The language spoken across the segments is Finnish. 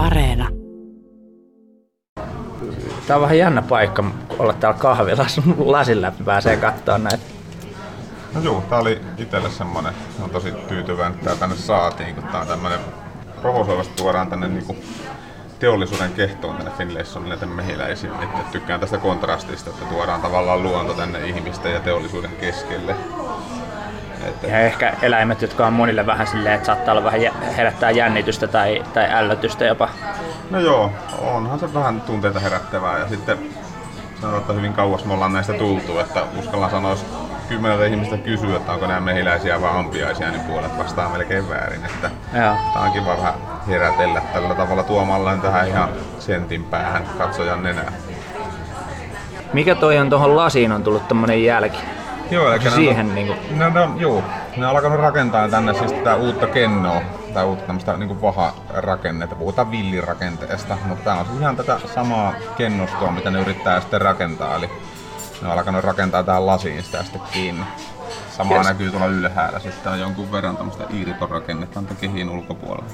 Areena. Tää on vähän jännä paikka olla täällä kahvilassa. Lasin läpi pääsee katsoa näitä. No juu, tää oli itselle semmonen, on tosi tyytyväinen, että tää tänne saatiin, kun tää on tämmönen provosoivasti tuodaan tänne niinku teollisuuden kehtoon tänne Finlaysonille tänne mehiläisiin. Että tykkään tästä kontrastista, että tuodaan tavallaan luonto tänne ihmisten ja teollisuuden keskelle. Että... Ja ehkä eläimet, jotka on monille vähän silleen, että saattaa olla vähän herättää jännitystä tai, tai ällötystä jopa. No joo, onhan se vähän tunteita herättävää ja sitten sanotaan, että hyvin kauas me ollaan näistä tultu, että uskallan sanoa, jos kymmeneltä ihmistä kysyy, että onko nämä mehiläisiä vai ampiaisia, niin puolet vastaa melkein väärin. Että Joo. Tämä on kiva vähän herätellä tällä tavalla tuomalla tähän ihan sentin päähän katsojan nenää. Mikä toi on tuohon lasiin on tullut tämmönen jälki? Joo, eli siihen ne, niinku... ne, ne, joo, ne on alkanut rakentaa tänne siis tätä uutta kennoa, tai uutta tämmöistä niin vaha-rakennetta. Puhutaan villirakenteesta, mutta tämä on siis ihan tätä samaa kennostoa, mitä ne yrittää sitten rakentaa. Eli ne on alkanut rakentaa tähän lasiin sitä sitten kiinni. Sama yes. näkyy tuolla ylhäällä. Sitten on jonkun verran tämmöistä iiritorakennetta kehin ulkopuolella.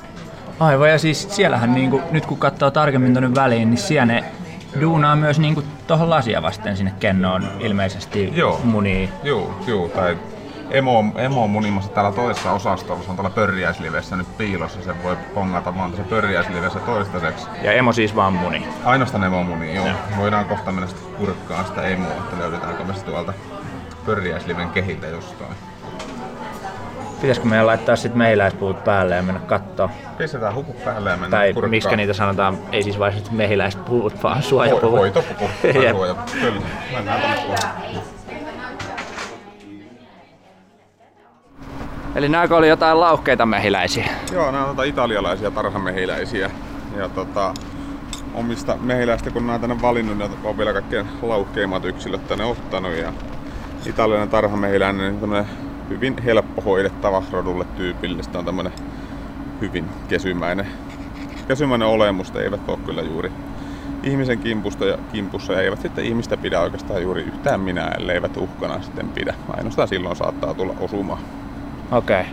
Aivan, ja siis siellähän niinku, nyt kun katsoo tarkemmin tuonne väliin, niin siellä ne duunaa myös niinku tuohon lasia vasten sinne kennoon ilmeisesti joo, munii. Joo, joo, tai emo, emo on munimassa täällä toisessa osastolla, se on tuolla pörjäislivessä nyt piilossa, se voi pongata vaan tässä pörjäislivessä toistaiseksi. Ja emo siis vaan muni? Ainoastaan emo muni, joo. joo. Voidaan kohta mennä sitten kurkkaan sitä emoa, että löydetäänkö me tuolta pörjäisliven kehiltä jostain. Pitäisikö meidän laittaa sitten mehiläispuut päälle ja mennä kattoo? Pistetään huput päälle ja mennä Tai kurkkaan. miksi niitä sanotaan, ei siis vain mehiläispuut, vaan suojapuvut. Hoitopuku, suoja. Kyllä, mennään tuonne Eli nämä oli jotain lauhkeita mehiläisiä? Joo, nämä on italialaisia tarhamehiläisiä. Ja tota, omista mehiläistä, kun nämä tänne valinnut, niin on vielä kaikkein lauhkeimmat yksilöt tänne ottanut. Ja italialainen tarhamehiläinen niin hyvin helppo hoidettava rodulle tyypillistä. On tämmöinen hyvin kesymäinen, kesymäinen olemus, eivät ole kyllä juuri ihmisen kimpusta ja kimpussa ja eivät sitten ihmistä pidä oikeastaan juuri yhtään minä, eivät uhkana sitten pidä. Ainoastaan silloin saattaa tulla osuma. Okei. Okay.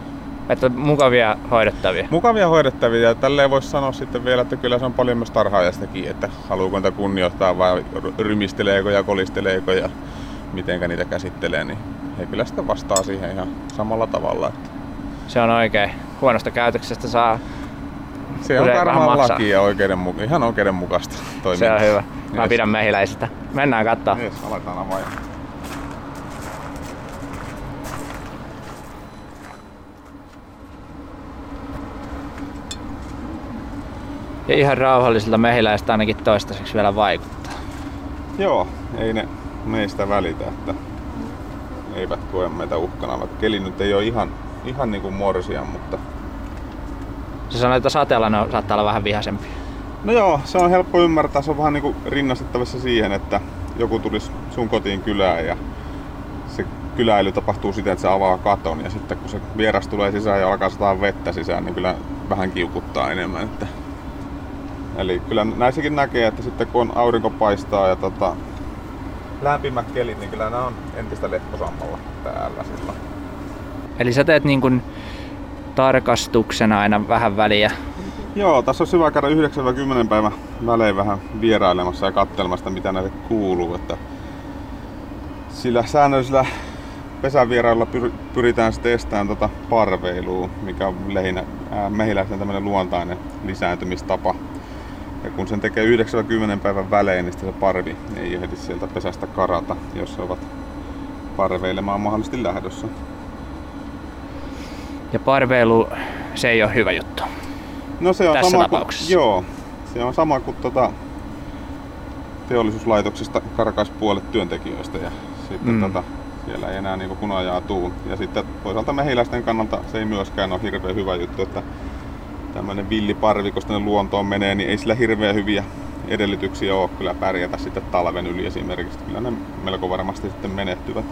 Että mukavia hoidettavia. Mukavia hoidettavia. Ja tälleen voisi sanoa sitten vielä, että kyllä se on paljon myös tarhaajastakin, että haluuko niitä kunnioittaa vai rymisteleekö ja kolisteleeko ja mitenkä niitä käsittelee, niin he kyllä sitten vastaa siihen ihan samalla tavalla. Että se on oikein. Huonosta käytöksestä saa se on varmaan laki ja oikeudenmu- ihan oikeudenmukaista toimintaa. Se on hyvä. Mä yes. pidän mehiläisistä. Mennään katsoa. Yes, aletaan avaa. Ja ihan rauhallisilta mehiläistä ainakin toistaiseksi vielä vaikuttaa. Joo, ei ne meistä välitä, että eivät koe meitä uhkana, vaikka keli nyt ei ole ihan, ihan niin kuin morsia, mutta... Se sanoi, että sateella ne saattaa olla vähän vihaisempi. No joo, se on helppo ymmärtää. Se on vähän niin kuin rinnastettavissa siihen, että joku tulisi sun kotiin kylään ja se kyläily tapahtuu siten, että se avaa katon ja sitten kun se vieras tulee sisään ja alkaa sataa vettä sisään, niin kyllä vähän kiukuttaa enemmän. Että... Eli kyllä näissäkin näkee, että sitten kun aurinko paistaa ja tota, lämpimät kelit, niin kyllä nämä on entistä lepposammalla täällä sillä. Eli sä teet niin kuin tarkastuksena aina vähän väliä? Joo, tässä on hyvä käydä 9-10 päivän välein vähän vierailemassa ja katselmasta, mitä näitä kuuluu. Että sillä säännöllisellä pesävierailulla pyritään sitten estämään tuota parveilua, mikä on lähinnä mehiläisten tämmöinen luontainen lisääntymistapa. Ja kun sen tekee 90 päivän välein, niin se parvi ei ehdi sieltä pesästä karata, jos he ovat parveilemaan mahdollisesti lähdössä. Ja parveilu, se ei ole hyvä juttu. No se on Tässä sama tapauksessa. Kuin, joo, se on sama kuin tuota, teollisuuslaitoksista karkais puolet työntekijöistä ja sitten mm. tota, siellä ei enää niin kunajaa tuu. Ja sitten toisaalta mehiläisten kannalta se ei myöskään ole hirveän hyvä juttu, että tämmöinen villiparvi, kun tänne luontoon menee, niin ei sillä hirveän hyviä edellytyksiä ole kyllä pärjätä sitten talven yli esimerkiksi. Kyllä ne melko varmasti sitten menettyvät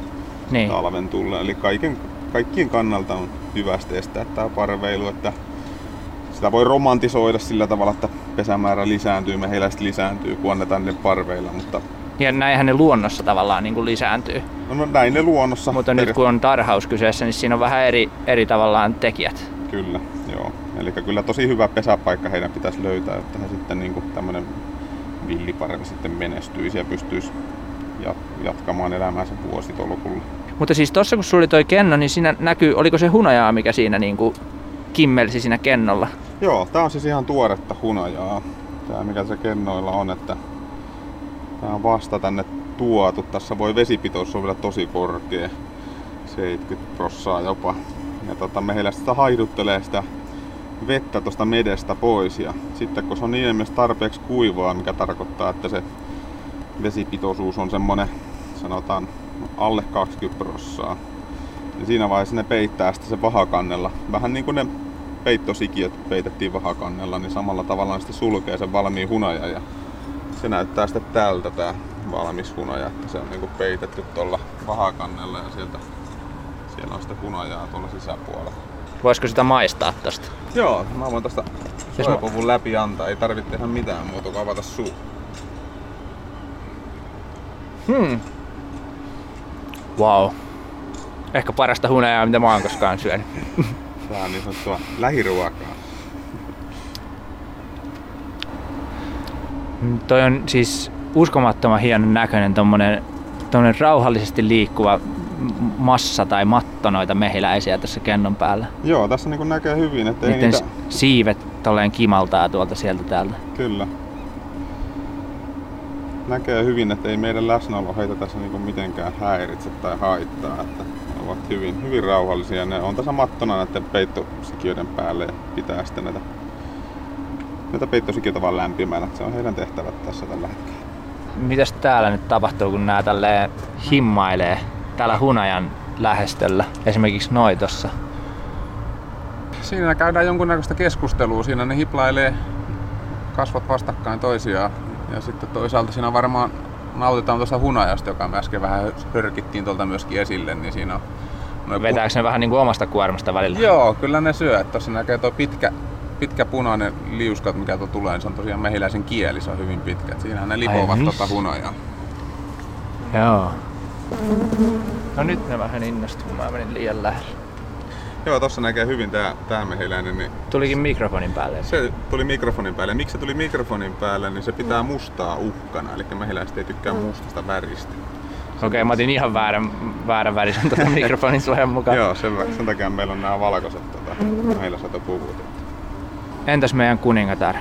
niin. talven tulle. Eli kaiken, kaikkien kannalta on hyvästi estää tämä parveilu, että sitä voi romantisoida sillä tavalla, että pesämäärä lisääntyy, mehiläiset lisääntyy, kun annetaan ne parveilla, mutta ja näinhän ne luonnossa tavallaan niin kuin lisääntyy. No, no näin ne luonnossa. Mutta nyt kun on tarhaus kyseessä, niin siinä on vähän eri, eri tavallaan tekijät. Kyllä. Eli kyllä tosi hyvä pesäpaikka heidän pitäisi löytää, että he sitten niin tämmöinen villiparvi sitten menestyisi ja pystyisi jatkamaan elämäänsä vuositolkulla. Mutta siis tuossa kun sulla oli toi kenno, niin siinä näkyy, oliko se hunajaa, mikä siinä niin kuin kimmelsi siinä kennolla? Joo, tää on siis ihan tuoretta hunajaa. Tää mikä se kennoilla on, että tää on vasta tänne tuotu. Tässä voi vesipitous olla vielä tosi korkea. 70 prossaa jopa. Ja tota, meillä sitä haiduttelee sitä vettä tuosta medestä pois. Ja sitten kun se on niin tarpeeksi kuivaa, mikä tarkoittaa, että se vesipitoisuus on semmonen, sanotaan alle 20 prossaa, niin siinä vaiheessa ne peittää sitten se vahakannella. Vähän niin kuin ne peittosikiöt peitettiin vahakannella, niin samalla tavalla sitten sulkee sen valmiin hunaja ja se näyttää sitten tältä tää valmis hunaja, että se on niinku peitetty tuolla vahakannella ja sieltä siellä on sitä hunajaa tuolla sisäpuolella. Voisiko sitä maistaa tosta? Joo, mä voin tosta soipuvun läpi antaa, ei tarvitse tehdä mitään muuta kuin avata suu. Hmm. Wow. Ehkä parasta hunajaa, mitä mä oon koskaan syönyt. Tää on niin sanottua lähiruokaa. Toi on siis uskomattoman hienon näköinen tommonen, tommonen rauhallisesti liikkuva massa tai matto noita mehiläisiä tässä kennon päällä. Joo, tässä niin näkee hyvin, että ei niitä... siivet tolleen kimaltaa tuolta sieltä täältä. Kyllä. Näkee hyvin, että ei meidän läsnäolo heitä tässä niin mitenkään häiritse tai haittaa. Että ovat hyvin, hyvin rauhallisia. Ne on tässä mattona näiden peittosikiöiden päälle ja pitää sitten näitä, näitä peittosikiöitä vaan lämpimänä. Se on heidän tehtävät tässä tällä hetkellä. Mitäs täällä nyt tapahtuu, kun nämä tälleen himmailee täällä hunajan lähestöllä, esimerkiksi noitossa? Siinä käydään jonkunnäköistä keskustelua. Siinä ne hiplailee kasvot vastakkain toisiaan. Ja sitten toisaalta siinä varmaan nautitaan tuossa hunajasta, joka me äsken vähän hörkittiin tuolta myöskin esille, niin siinä on Noin Vetääkö ne vähän niin kuin omasta kuormasta välillä? Joo, kyllä ne syö. Tuossa näkee tuo pitkä, pitkä punainen liuskat, mikä tuo tulee, niin se on tosiaan mehiläisen kieli, se on hyvin pitkä. Siinähän ne lipovat tuota hunajaa. Joo. No nyt ne vähän innostuu, mä menin liian lähellä. Joo, tossa näkee hyvin tää, tää mehiläinen. Niin Tulikin mikrofonin päälle. Se tuli mikrofonin päälle. Miksi se tuli mikrofonin päälle, niin se pitää mustaa uhkana. Eli mehiläiset ei tykkää mustasta väristä. Okei, okay, mä otin ihan väärän, väärän värisen tuota mikrofonin suojan mukaan. Joo, sen, sen takia meillä on nämä valkoiset tota, mehiläisatopuvut. Entäs meidän kuningatar?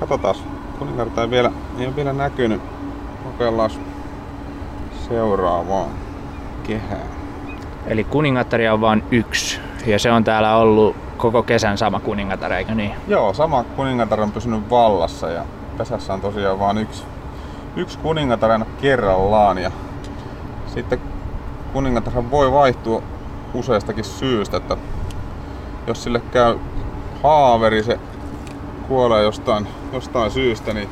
Katsotaan. Kuningatar ei vielä, ei ole vielä näkynyt. Kokeillaan seuraavaan kehään. Eli kuningattaria on vain yksi ja se on täällä ollut koko kesän sama kuningatar, eikö niin? Joo, sama kuningatar on pysynyt vallassa ja pesässä on tosiaan vain yksi, yksi kuningatar aina kerrallaan ja sitten kuningatar voi vaihtua useastakin syystä, että jos sille käy haaveri, se kuolee jostain, jostain syystä, niin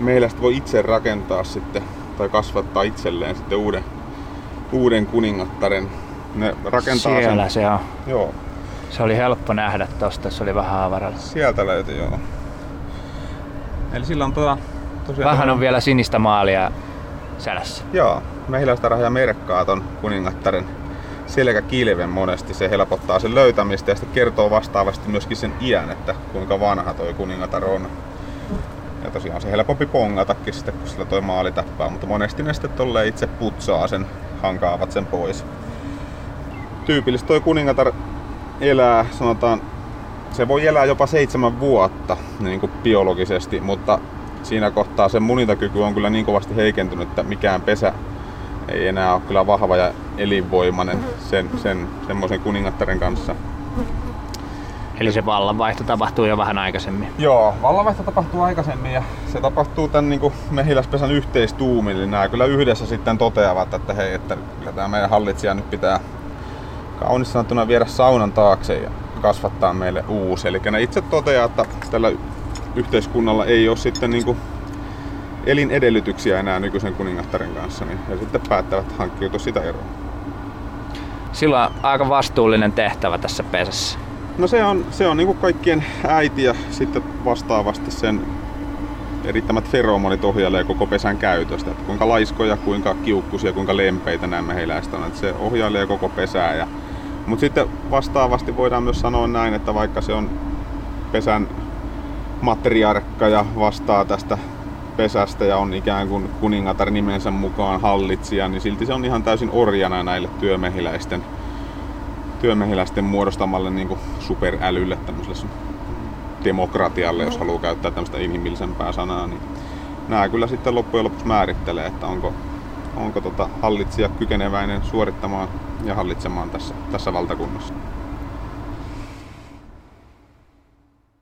meillä voi itse rakentaa sitten tai kasvattaa itselleen sitten uuden, uuden kuningattaren. Ne rakentaa Siellä sen. se on. Joo. Se oli helppo nähdä tosta, se oli vähän avaralla. Sieltä löytyi, joo. Eli sillä on tuota, tosiaan... Vähän on vielä sinistä maalia selässä. Joo, mehiläistarha merkkaa ton kuningattaren selkäkilven monesti. Se helpottaa sen löytämistä ja sitten kertoo vastaavasti myöskin sen iän, että kuinka vanha toi kuningatar on. Ja tosiaan se helpompi pongatakin sitten, kun sillä toi maali tappaa, mutta monesti ne sitten tolle itse putsaa sen, hankaavat sen pois. Tyypillisesti toi kuningatar elää, sanotaan, se voi elää jopa seitsemän vuotta niin kuin biologisesti, mutta siinä kohtaa sen munintakyky on kyllä niin kovasti heikentynyt, että mikään pesä ei enää ole kyllä vahva ja elinvoimainen sen, sen semmoisen kuningattaren kanssa. Eli se vallanvaihto tapahtuu jo vähän aikaisemmin. Joo, vallanvaihto tapahtuu aikaisemmin ja se tapahtuu tämän niin kuin mehiläispesän yhteistuumin. Eli nämä kyllä yhdessä sitten toteavat, että hei, että kyllä tämä meidän hallitsija nyt pitää kaunis sanottuna viedä saunan taakse ja kasvattaa meille uusi. Eli ne itse toteaa, että tällä yhteiskunnalla ei ole sitten niin elinedellytyksiä enää nykyisen kuningattaren kanssa, niin he sitten päättävät hankkiutua sitä eroa. Sillä on aika vastuullinen tehtävä tässä pesässä. No se on, se on niin kaikkien äiti ja sitten vastaavasti sen erittämät feromonit ohjailee koko pesän käytöstä. Että kuinka laiskoja, kuinka kiukkusia, kuinka lempeitä nämä mehiläiset on. Että se ohjailee koko pesää. Ja, mutta sitten vastaavasti voidaan myös sanoa näin, että vaikka se on pesän matriarkka ja vastaa tästä pesästä ja on ikään kuin kuningatar nimensä mukaan hallitsija, niin silti se on ihan täysin orjana näille työmehiläisten, työmehiläisten muodostamalle niin kuin superälylle, tämmöiselle demokratialle, jos haluaa käyttää tämmöistä inhimillisempää sanaa, niin nämä kyllä sitten loppujen lopuksi määrittelee, että onko, onko tota hallitsija kykeneväinen suorittamaan ja hallitsemaan tässä, tässä valtakunnassa.